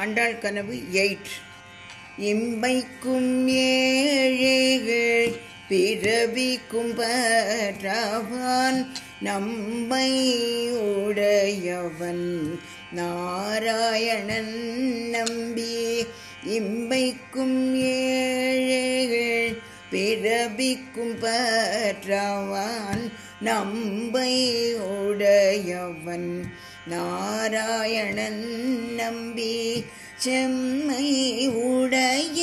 ஆண்டாள் கனவு எயிட். இம்மைக்கும் ஏழைகள் பிறவிக்கும் பற்றவான் நம்மை உடையவன் நாராயணன் நம்பி. இம்மைக்கும் ஏழைகள் பிறவிக்கும் பற்றவான் நம்பை உடையவன் நாராயணன் நம்பி செம்மை உடைய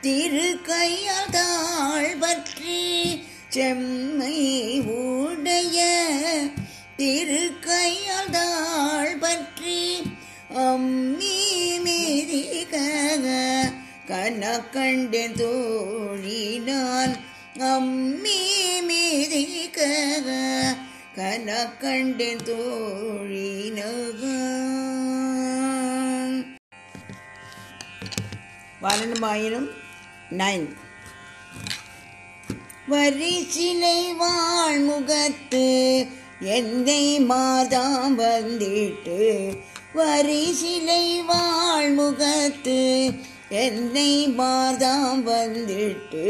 திருக்கையால் தாழ் பற்றி செம்மை உடைய திருக்கையால் தாழ் பற்றி அம்மி மீதிக கனக்கண்டேன் தோழினான் அம்மி மீதிக கனக்கண்டேன் தோழினகான் வரணமாயிரம் நைன் வரிசிலை வாழ்முகத்து எந்தை மாதாம் வந்திட்டு வரிசிலை வாழ்முகத்து என்னை மாதாம் வந்திட்டு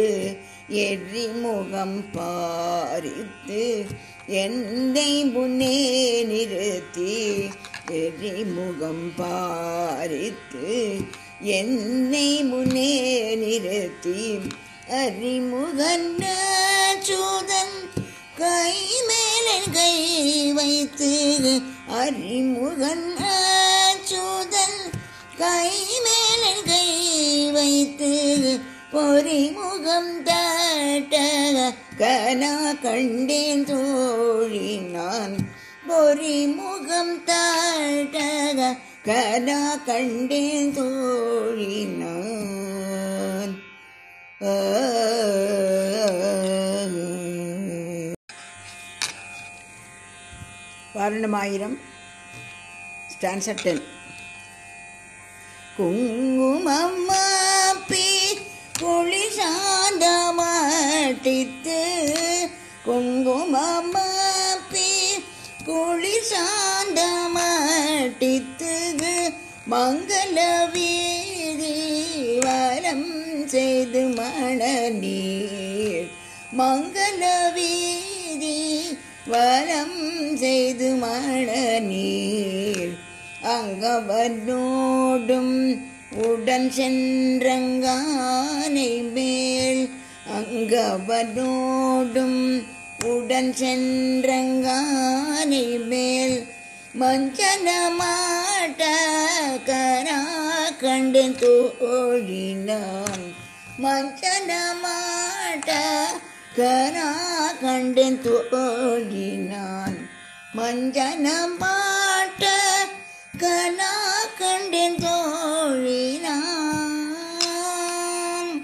எரி முகம் பாரித்து என்னை முன்னே நிறுத்தி. எரி முகம் பாரித்து என்னை முன்னே நிறுத்தி. அறிமுகன் சூதன் கை மேலே கை வைத்து. அறிமுகன் சூதன் கை மேலே கை வைத்து. பொறிமுகம் தட்ட கனா கண்டேன் தோழி நான் பொறிமுகம் தட்ட கனா கண்டேன் தோழி நான் வாரணமாயிரம் ஸ்டான்சர் டென் குங்குமம்மாப்பி குளி சாந்தமாட்டித்து மங்கள வீதி வரம் செய்து மணநீர் மங்கள வீதி வரம் செய்து மணநீர் அங்கவனோடும் உடன் சென்றங்கானை மேல் அங்கவனோடும் உடன் சென்றங்கானை மேல் மஞ்சனமாட்ட கரா கண்டு தோழினான் மஞ்சனமாட்ட கரா கண்டு தோழினான் மஞ்சனமா